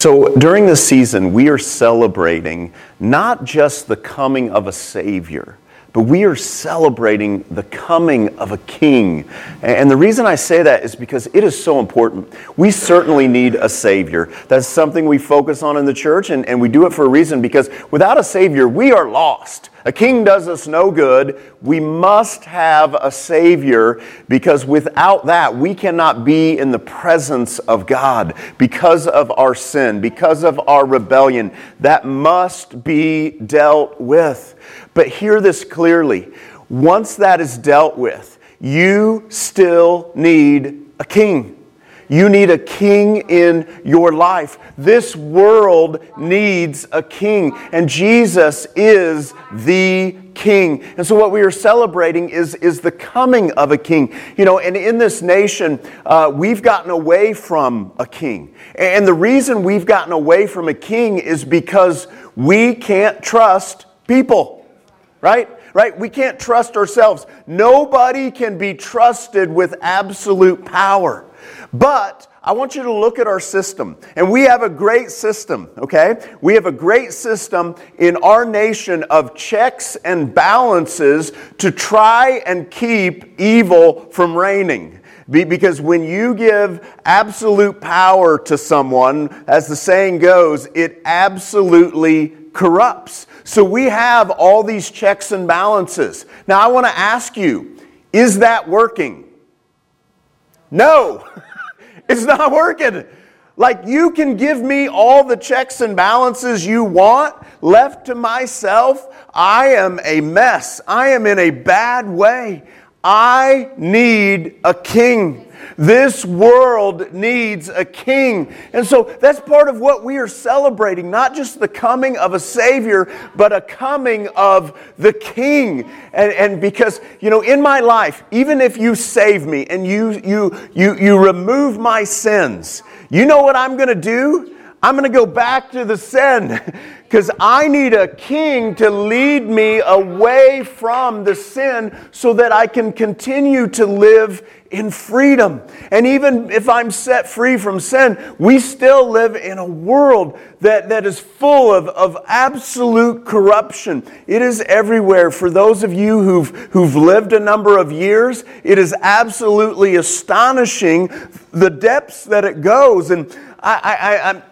So during this season, we are celebrating not just the coming of a Savior, but we are celebrating the coming of a King. And the reason I say that is because it is so important. We certainly need a Savior. That's something we focus on in the church, and, and we do it for a reason because without a Savior, we are lost. A king does us no good. We must have a Savior because without that, we cannot be in the presence of God because of our sin, because of our rebellion. That must be dealt with. But hear this clearly once that is dealt with, you still need a king. You need a king in your life. This world needs a king, and Jesus is the king. And so, what we are celebrating is, is the coming of a king. You know, and in this nation, uh, we've gotten away from a king. And the reason we've gotten away from a king is because we can't trust people, right? right? We can't trust ourselves. Nobody can be trusted with absolute power. But I want you to look at our system. And we have a great system, okay? We have a great system in our nation of checks and balances to try and keep evil from reigning. Because when you give absolute power to someone, as the saying goes, it absolutely corrupts. So we have all these checks and balances. Now, I want to ask you is that working? No. It's not working. Like, you can give me all the checks and balances you want. Left to myself, I am a mess. I am in a bad way. I need a king. This world needs a king. And so that's part of what we are celebrating, not just the coming of a Savior, but a coming of the King. And, and because, you know, in my life, even if you save me and you, you, you, you remove my sins, you know what I'm going to do? I'm going to go back to the sin because I need a king to lead me away from the sin so that I can continue to live in freedom. And even if I'm set free from sin, we still live in a world that, that is full of, of absolute corruption. It is everywhere. For those of you who've, who've lived a number of years, it is absolutely astonishing the depths that it goes. And I, I, I'm,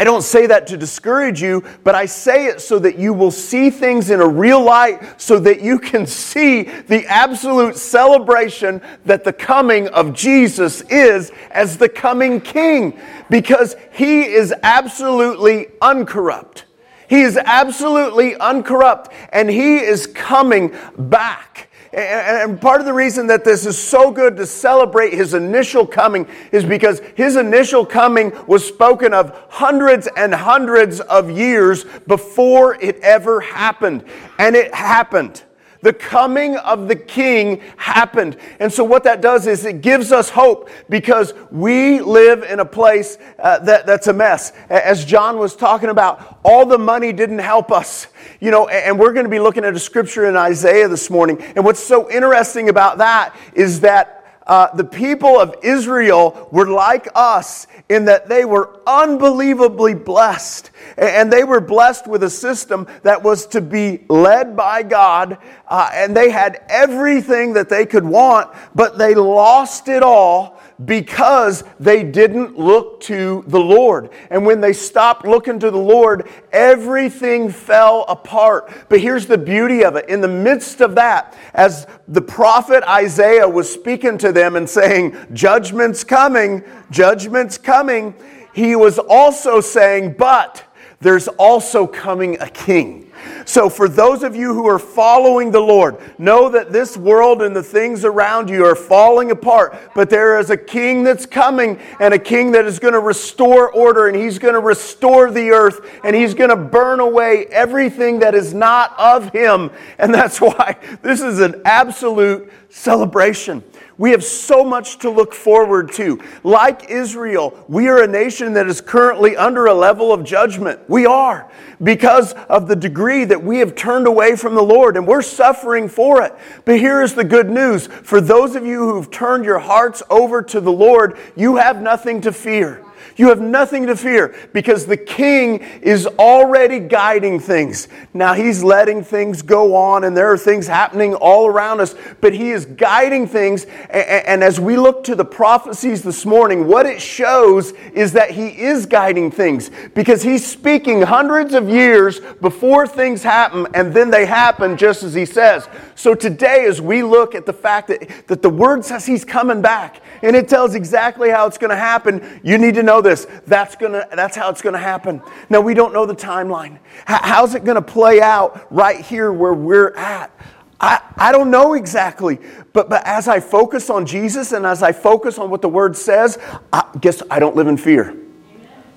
I don't say that to discourage you, but I say it so that you will see things in a real light, so that you can see the absolute celebration that the coming of Jesus is as the coming King, because he is absolutely uncorrupt. He is absolutely uncorrupt, and he is coming back. And part of the reason that this is so good to celebrate his initial coming is because his initial coming was spoken of hundreds and hundreds of years before it ever happened. And it happened. The coming of the king happened. And so, what that does is it gives us hope because we live in a place uh, that, that's a mess. As John was talking about, all the money didn't help us. You know, and we're going to be looking at a scripture in Isaiah this morning. And what's so interesting about that is that uh, the people of Israel were like us in that they were unbelievably blessed. And they were blessed with a system that was to be led by God. Uh, and they had everything that they could want, but they lost it all because they didn't look to the Lord. And when they stopped looking to the Lord, everything fell apart. But here's the beauty of it. In the midst of that, as the prophet Isaiah was speaking to them and saying, Judgment's coming, judgment's coming, he was also saying, But there's also coming a king. So, for those of you who are following the Lord, know that this world and the things around you are falling apart, but there is a king that's coming and a king that is going to restore order and he's going to restore the earth and he's going to burn away everything that is not of him. And that's why this is an absolute celebration. We have so much to look forward to. Like Israel, we are a nation that is currently under a level of judgment. We are because of the degree that we have turned away from the Lord and we're suffering for it. But here is the good news for those of you who've turned your hearts over to the Lord, you have nothing to fear You have nothing to fear because the king is already guiding things. Now he's letting things go on and there are things happening all around us, but he is guiding things. And as we look to the prophecies this morning, what it shows is that he is guiding things because he's speaking hundreds of years before things happen and then they happen just as he says. So today, as we look at the fact that, that the word says he's coming back and it tells exactly how it's going to happen, you need to know this. That's, gonna, that's how it's going to happen. Now, we don't know the timeline. how's it going to play out right here where we're at? I, I don't know exactly, but, but as I focus on Jesus and as I focus on what the word says, I guess I don't live in fear.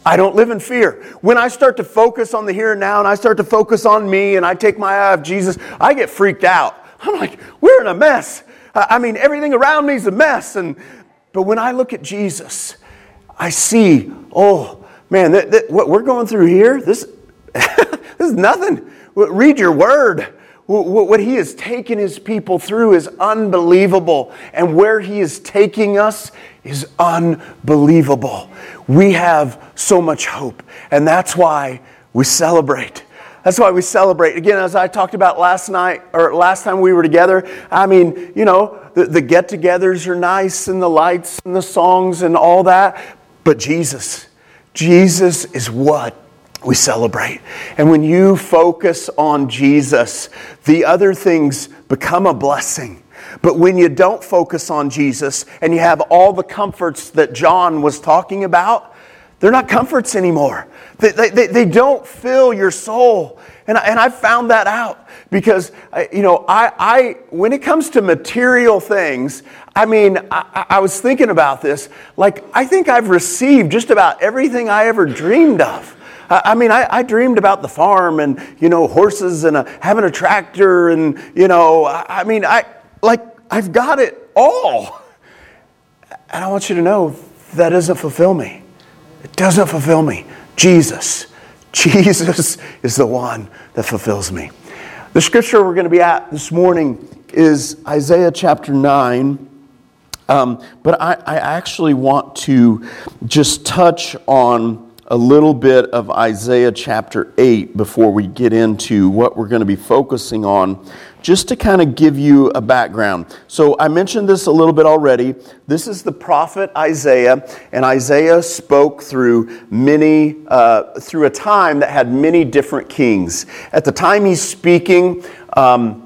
I don't live in fear. When I start to focus on the here and now and I start to focus on me and I take my eye off Jesus, I get freaked out. I'm like, we're in a mess. I mean, everything around me is a mess. And, but when I look at Jesus, I see, oh, man, that, what we're going through here, this, this is nothing. Read your word. What he has taken his people through is unbelievable. And where he is taking us is unbelievable. We have so much hope. And that's why we celebrate. That's why we celebrate. Again, as I talked about last night or last time we were together, I mean, you know, the, the get togethers are nice and the lights and the songs and all that. But Jesus, Jesus is what we celebrate. And when you focus on Jesus, the other things become a blessing. But when you don't focus on Jesus and you have all the comforts that John was talking about, they're not comforts anymore. They, they, they don't fill your soul. And I, and I found that out because, uh, you know, I, I, when it comes to material things, I mean, I, I was thinking about this. Like, I think I've received just about everything I ever dreamed of. I mean, I, I, dreamed about the farm and, you know, horses and a, having a tractor and, you know, I, I mean, I, like, I've got it all. And I want you to know that doesn't fulfill me. It doesn't fulfill me. Jesus. Jesus is the one that fulfills me. The scripture we're going to be at this morning is Isaiah chapter 9. Um, but I, I actually want to just touch on a little bit of Isaiah chapter 8 before we get into what we're going to be focusing on, just to kind of give you a background. So I mentioned this a little bit already. This is the prophet Isaiah, and Isaiah spoke through many, uh, through a time that had many different kings. At the time he's speaking, um,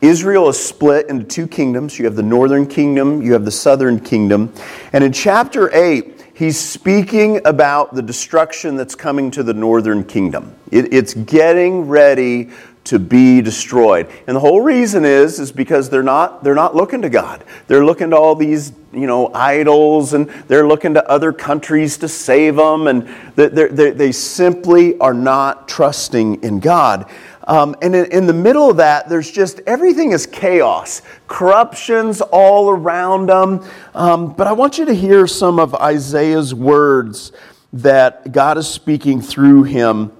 Israel is split into two kingdoms. You have the northern kingdom, you have the southern kingdom. And in chapter 8, he's speaking about the destruction that's coming to the northern kingdom. It, it's getting ready to be destroyed. And the whole reason is is because they're not they're not looking to God. They're looking to all these, you know, idols and they're looking to other countries to save them and they they simply are not trusting in God. Um, and in, in, the middle of that, there's just everything is chaos, corruptions all around them. Um, but I want you to hear some of Isaiah's words that God is speaking through him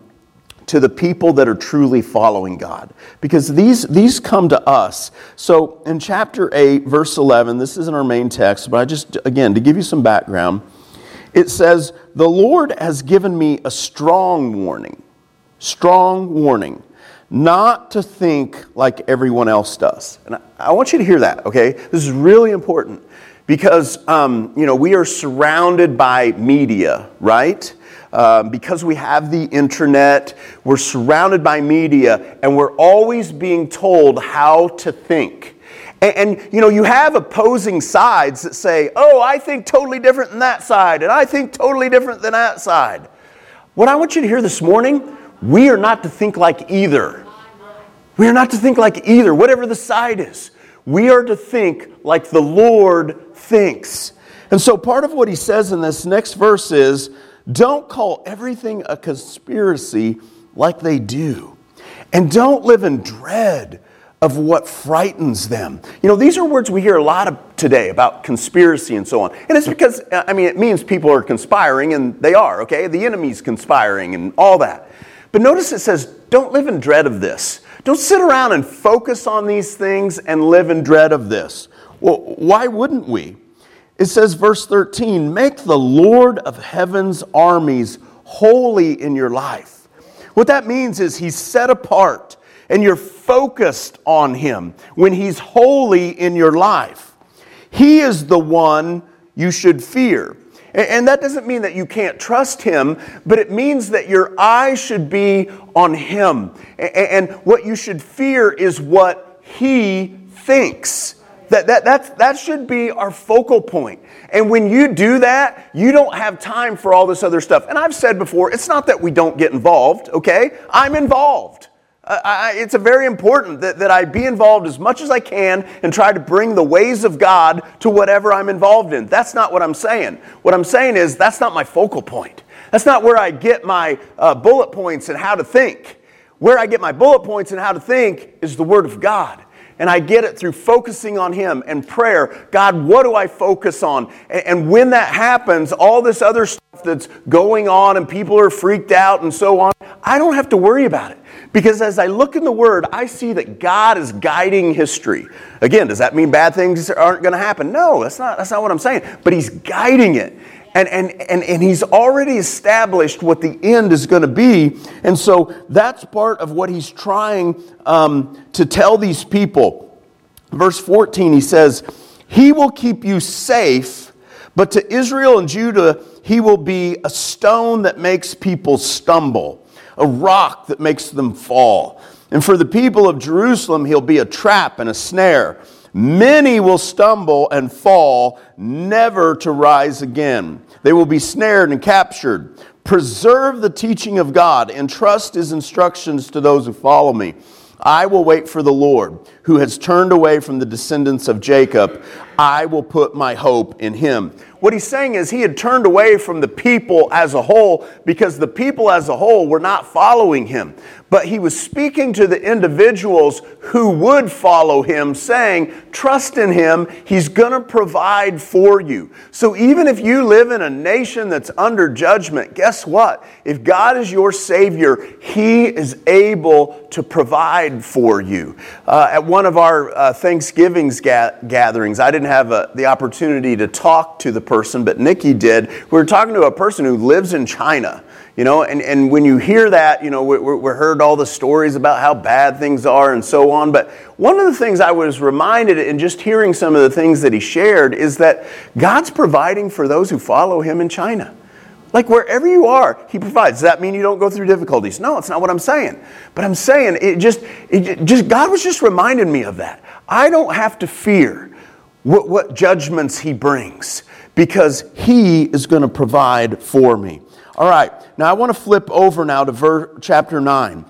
to the people that are truly following God. Because these, these come to us. So in chapter 8, verse 11, this isn't our main text, but I just, again, to give you some background, it says, The Lord has given me a strong warning. Strong warning not to think like everyone else does. And I, I want you to hear that, okay? This is really important because, um, you know, we are surrounded by media, right? Um, because we have the internet, we're surrounded by media, and we're always being told how to think. And, and, you know, you have opposing sides that say, oh, I think totally different than that side, and I think totally different than that side. What I want you to hear this morning we are not to think like either. We are not to think like either, whatever the side is. We are to think like the Lord thinks. And so part of what he says in this next verse is don't call everything a conspiracy like they do. And don't live in dread of what frightens them. You know, these are words we hear a lot of today about conspiracy and so on. And it's because, I mean, it means people are conspiring, and they are, okay? The enemy's conspiring and all that. But notice it says, don't live in dread of this. Don't sit around and focus on these things and live in dread of this. Well, why wouldn't we? It says, verse 13, make the Lord of heaven's armies holy in your life. What that means is he's set apart and you're focused on him when he's holy in your life. He is the one you should fear. And that doesn't mean that you can't trust him, but it means that your eyes should be on him. And what you should fear is what he thinks. That, that, that, that should be our focal point. And when you do that, you don't have time for all this other stuff. And I've said before, it's not that we don't get involved, okay? I'm involved. I, it's a very important that, that I be involved as much as I can and try to bring the ways of God to whatever I'm involved in. That's not what I'm saying. What I'm saying is that's not my focal point. That's not where I get my uh, bullet points and how to think. Where I get my bullet points and how to think is the Word of God. And I get it through focusing on Him and prayer. God, what do I focus on? And when that happens, all this other stuff that's going on and people are freaked out and so on, I don't have to worry about it. Because as I look in the Word, I see that God is guiding history. Again, does that mean bad things aren't going to happen? No, that's not, that's not what I'm saying. But He's guiding it. And, and, and, and he's already established what the end is going to be. And so that's part of what he's trying um, to tell these people. Verse 14, he says, He will keep you safe, but to Israel and Judah, he will be a stone that makes people stumble, a rock that makes them fall. And for the people of Jerusalem, he'll be a trap and a snare. Many will stumble and fall, never to rise again. They will be snared and captured. Preserve the teaching of God and trust his instructions to those who follow me. I will wait for the Lord, who has turned away from the descendants of Jacob. I will put my hope in him. What he's saying is he had turned away from the people as a whole because the people as a whole were not following him but he was speaking to the individuals who would follow him, saying, Trust in him, he's going to provide for you. So even if you live in a nation that's under judgment, guess what? If God is your Savior, he is able to provide for you. Uh, at of our uh, Thanksgivings ga- gatherings, I didn't have uh, the opportunity to talk to the person, but Nikki did. We were talking to a person who lives in China. You know, and, and when you hear that, you know, we, we heard all the stories about how bad things are and so on. But one of the things I was reminded in just hearing some of the things that he shared is that God's providing for those who follow him in China. Like wherever you are, he provides. Does that mean you don't go through difficulties? No, it's not what I'm saying. But I'm saying it just, it just God was just reminding me of that. I don't have to fear what, what judgments he brings because he is going to provide for me. All right, now I want to flip over now to ver- chapter 9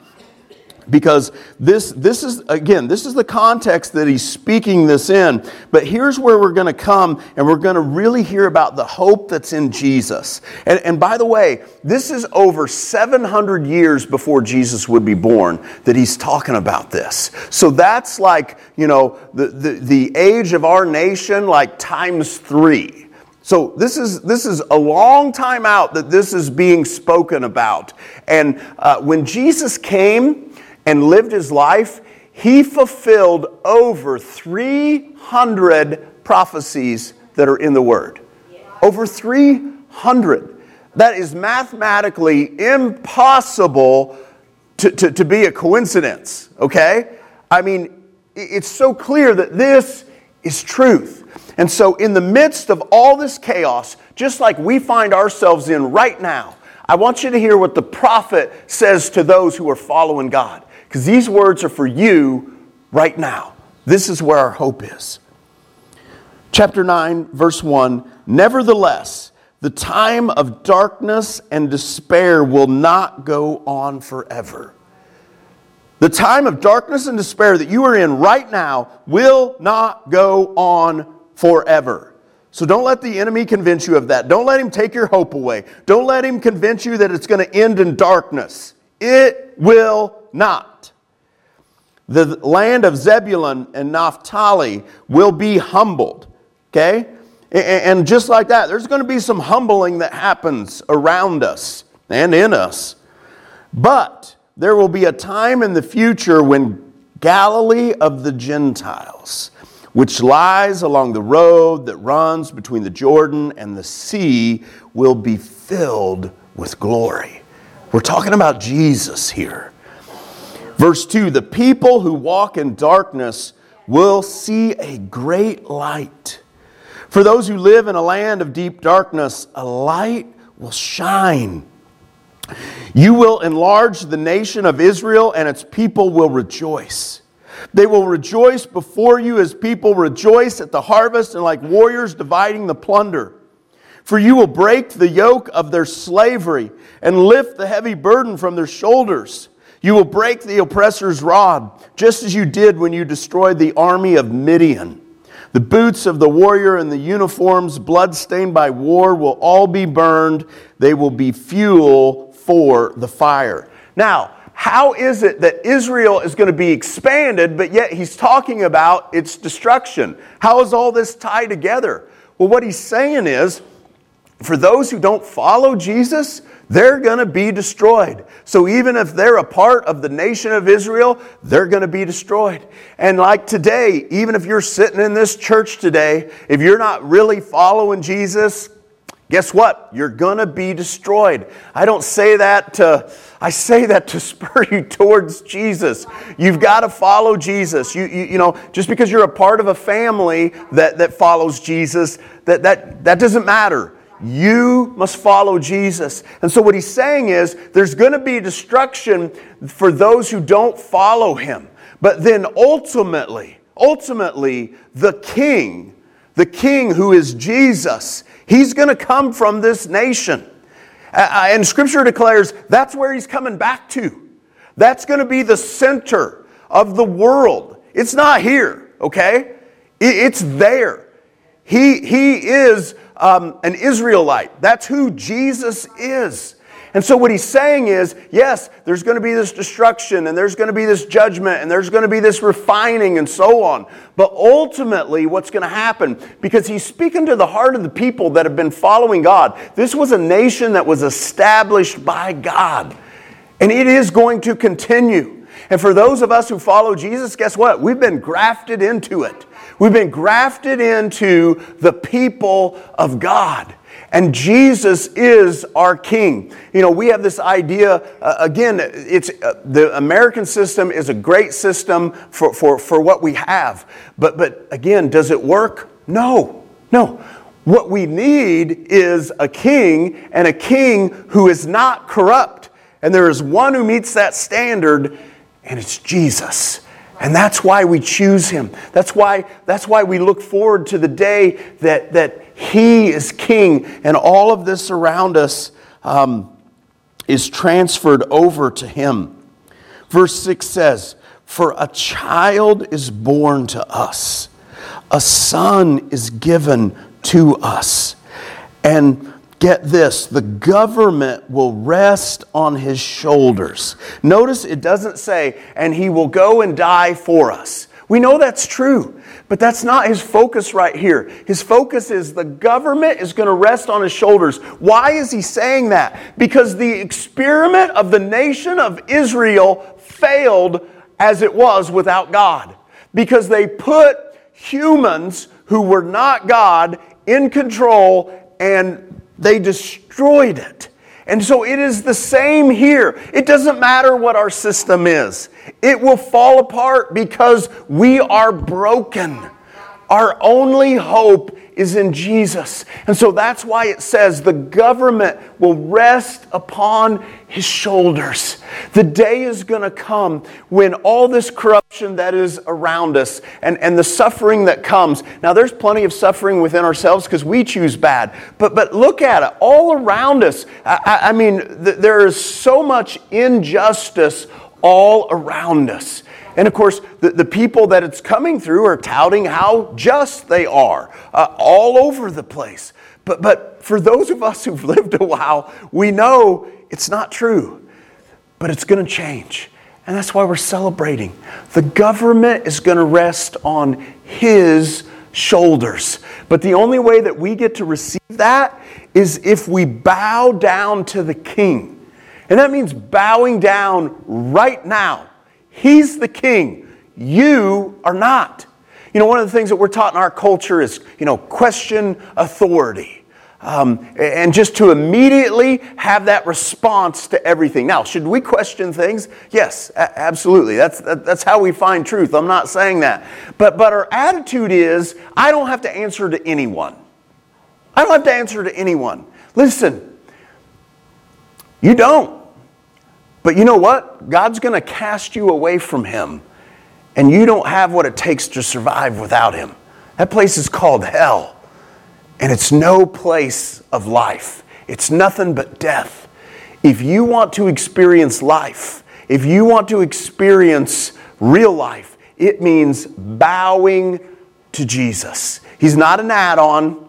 because this, this is again this is the context that he's speaking this in. But here's where we're going to come and we're going to really hear about the hope that's in jesus. And, and by the way this is over 700 years before jesus would be born that he's talking about this. So that's like you know the, the, the age of our nation like times three. So this is this is a long time out that this is being spoken about. And uh, when Jesus came and lived his life, he fulfilled over 300 prophecies that are in the Word. Over 300. That is mathematically impossible to, to, to be a coincidence, okay? I mean, it's so clear that this is truth. And so, in the midst of all this chaos, just like we find ourselves in right now, I want you to hear what the prophet says to those who are following God. Because these words are for you right now. This is where our hope is. Chapter 9, verse 1 Nevertheless, the time of darkness and despair will not go on forever. The time of darkness and despair that you are in right now will not go on forever. So don't let the enemy convince you of that. Don't let him take your hope away. Don't let him convince you that it's going to end in darkness. It will not. The land of Zebulun and Naphtali will be humbled. Okay? And just like that, there's going to be some humbling that happens around us and in us. But there will be a time in the future when Galilee of the Gentiles which lies along the road that runs between the Jordan and the sea, will be filled with glory. We're talking about Jesus here. Verse 2 The people who walk in darkness will see a great light. For those who live in a land of deep darkness, a light will shine. You will enlarge the nation of Israel, and its people will rejoice. They will rejoice before you as people rejoice at the harvest and like warriors dividing the plunder. For you will break the yoke of their slavery and lift the heavy burden from their shoulders. You will break the oppressor's rod, just as you did when you destroyed the army of Midian. The boots of the warrior and the uniforms, bloodstained by war, will all be burned. They will be fuel for the fire. Now, how is it that Israel is going to be expanded, but yet he's talking about its destruction? How is all this tied together? Well, what he's saying is, for those who don't follow Jesus, they're going to be destroyed. So even if they're a part of the nation of Israel, they're going to be destroyed. And like today, even if you're sitting in this church today, if you're not really following Jesus, guess what? You're going to be destroyed. I don't say that to I say that to spur you towards Jesus. You've got to follow Jesus. You, you, you know, just because you're a part of a family that, that follows Jesus, that, that, that doesn't matter. You must follow Jesus. And so, what he's saying is there's going to be destruction for those who don't follow him. But then ultimately, ultimately, the king, the king who is Jesus, he's going to come from this nation. And scripture declares that's where he's coming back to. That's going to be the center of the world. It's not here, okay? It's there. He, he is um, an Israelite. That's who Jesus is. And so, what he's saying is yes, there's going to be this destruction, and there's going to be this judgment, and there's going to be this refining, and so on. But ultimately, what's going to happen, because he's speaking to the heart of the people that have been following God, this was a nation that was established by God, and it is going to continue. And for those of us who follow Jesus, guess what? We've been grafted into it. We've been grafted into the people of God. And Jesus is our king. You know, we have this idea, uh, again, it's, uh, the American system is a great system for, for, for what we have. But, but again, does it work? No, no. What we need is a king and a king who is not corrupt. And there is one who meets that standard, and it's Jesus. And that's why we choose him. That's why, that's why we look forward to the day that, that he is king and all of this around us um, is transferred over to him. Verse 6 says, For a child is born to us, a son is given to us. And get this the government will rest on his shoulders. Notice it doesn't say, and he will go and die for us. We know that's true, but that's not his focus right here. His focus is the government is going to rest on his shoulders. Why is he saying that? Because the experiment of the nation of Israel failed as it was without God. Because they put humans who were not God in control and they destroyed it. And so it is the same here. It doesn't matter what our system is, it will fall apart because we are broken. Our only hope is in Jesus. And so that's why it says the government will rest upon his shoulders. The day is going to come when all this corruption that is around us and, and the suffering that comes. Now, there's plenty of suffering within ourselves because we choose bad. But, but look at it all around us. I, I mean, th- there is so much injustice all around us. And of course, the, the people that it's coming through are touting how just they are uh, all over the place. But, but for those of us who've lived a while, we know it's not true. But it's going to change. And that's why we're celebrating. The government is going to rest on His shoulders. But the only way that we get to receive that is if we bow down to the King. And that means bowing down right now He's the king. You are not. You know, one of the things that we're taught in our culture is, you know, question authority. Um, and just to immediately have that response to everything. Now, should we question things? Yes, a- absolutely. That's, that, that's how we find truth. I'm not saying that. But, but our attitude is I don't have to answer to anyone. I don't have to answer to anyone. Listen, you don't. But you know what? God's going to cast you away from Him, and you don't have what it takes to survive without Him. That place is called hell. And it's no place of life, it's nothing but death. If you want to experience life, if you want to experience real life, it means bowing to Jesus. He's not an add on,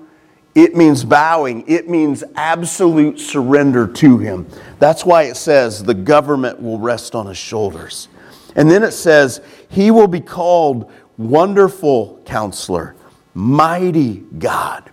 it means bowing, it means absolute surrender to Him. That's why it says the government will rest on His shoulders. And then it says, He will be called Wonderful Counselor, Mighty God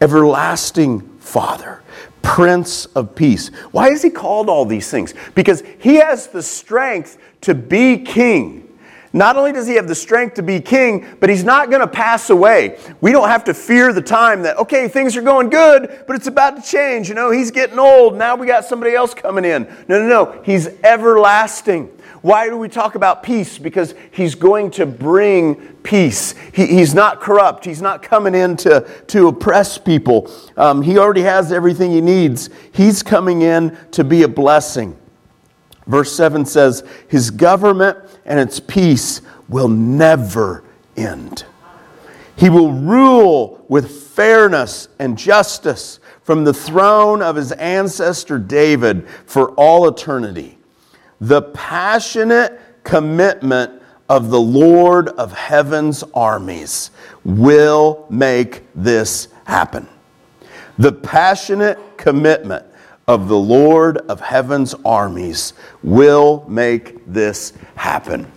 everlasting Father, Prince of Peace. Why is he called all these things? Because he has the strength to be king. Not only does he have the strength to be king, but he's not going to pass away. We don't have to fear the time that, okay, things are going good, but it's about to change. You know, he's getting old. Now we got somebody else coming in. No, no, no. He's everlasting. Why do we talk about peace? Because he's going to bring peace. He, he's not corrupt. He's not coming in to, to oppress people. Um, he already has everything he needs. He's coming in to be a blessing. Verse 7 says, His government and its peace will never end. He will rule with fairness and justice from the throne of his ancestor David for all eternity the passionate commitment of the Lord of heaven's armies will make this happen. The passionate commitment of the Lord of heaven's armies will make this happen.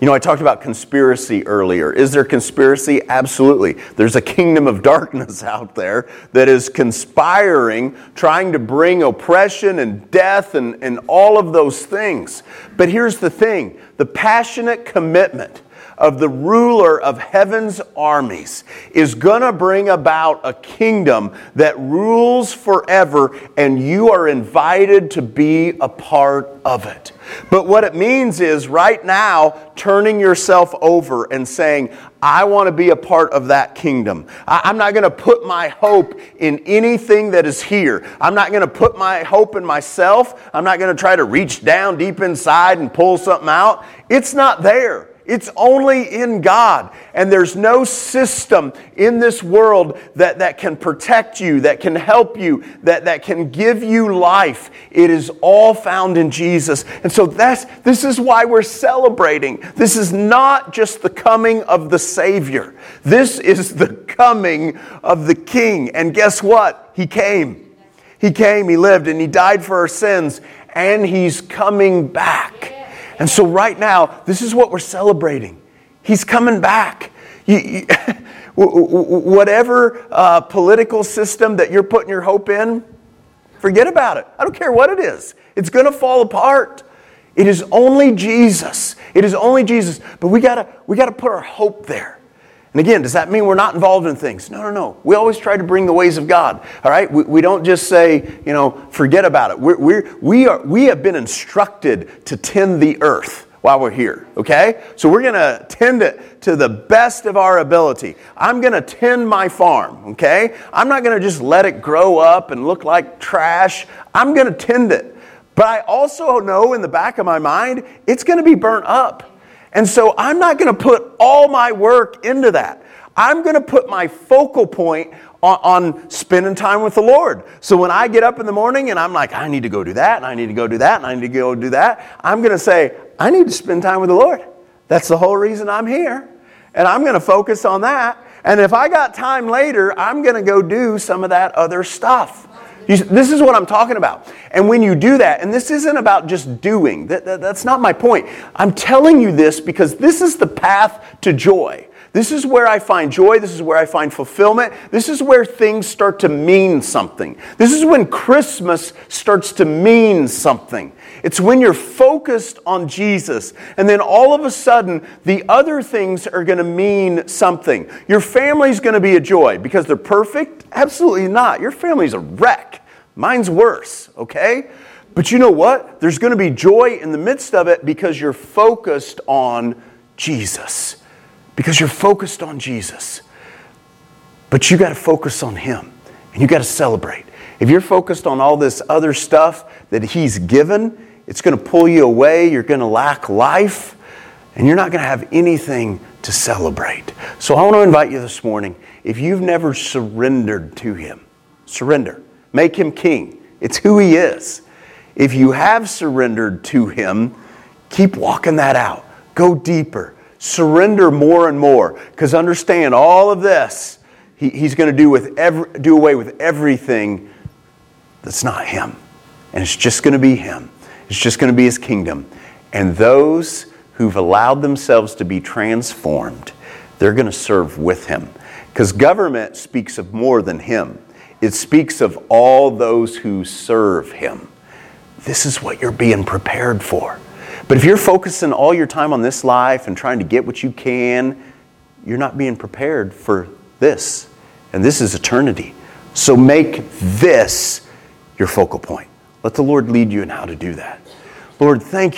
You know, I talked about conspiracy earlier. Is there conspiracy? Absolutely. There's a kingdom of darkness out there that is conspiring, trying to bring oppression and death and, and all of those things. But here's the thing the passionate commitment of the ruler of heaven's armies is going to bring about a kingdom that rules forever, and you are invited to be a part of it. But what it means is right now, turning yourself over and saying, I want to be a part of that kingdom. I'm not going to put my hope in anything that is here. I'm not going to put my hope in myself. I'm not going to try to reach down deep inside and pull something out. It's not there. It's only in God. And there's no system in this world that, that can protect you, that can help you, that, that can give you life. It is all found in Jesus. And so that's, this is why we're celebrating. This is not just the coming of the Savior, this is the coming of the King. And guess what? He came. He came, He lived, and He died for our sins, and He's coming back. And so, right now, this is what we're celebrating. He's coming back. You, you, whatever uh, political system that you're putting your hope in, forget about it. I don't care what it is, it's going to fall apart. It is only Jesus. It is only Jesus. But we gotta we gotta put our hope there. And again, does that mean we're not involved in things? No, no, no. We always try to bring the ways of God. All right? We, we don't just say, you know, forget about it. We're, we're, we, are, we have been instructed to tend the earth while we're here, okay? So we're going to tend it to the best of our ability. I'm going to tend my farm, okay? I'm not going to just let it grow up and look like trash. I'm going to tend it. But I also know in the back of my mind, it's going to be burnt up. And so I'm not going to put all my work into that. I'm going to put my focal point on, on, spending time with the Lord. So when I get up in the morning and I'm like, I need to go do that, and I need to go do that, and I need to go do that, I'm going to say, I need to spend time with the Lord. That's the whole reason I'm here. And I'm going to focus on that. And if I got time later, I'm going to go do some of that other stuff. You, this is what I'm talking about. And when you do that, and this isn't about just doing, that, that, that's not my point. I'm telling you this because this is the path to joy. This is where I find joy. This is where I find fulfillment. This is where things start to mean something. This is when Christmas starts to mean something. It's when you're focused on Jesus, and then all of a sudden, the other things are going to mean something. Your family's going to be a joy because they're perfect? Absolutely not. Your family's a wreck. Mine's worse, okay? But you know what? There's going to be joy in the midst of it because you're focused on Jesus. Because you're focused on Jesus. But you got to focus on Him and you got to celebrate. If you're focused on all this other stuff that He's given, it's going to pull you away. You're going to lack life and you're not going to have anything to celebrate. So I want to invite you this morning if you've never surrendered to Him, surrender. Make Him King. It's who He is. If you have surrendered to Him, keep walking that out. Go deeper. Surrender more and more. Because understand, all of this, he, He's going to do, with do away with everything that's not Him. And it's just going to be Him. It's just going to be His kingdom. And those who've allowed themselves to be transformed, they're going to serve with Him. Because government speaks of more than Him, it speaks of all those who serve Him. This is what you're being prepared for. But if you're focusing all your time on this life and trying to get what you can, you're not being prepared for this. And this is eternity. So make this your focal point. Let the Lord lead you in how to do that. Lord, thank you.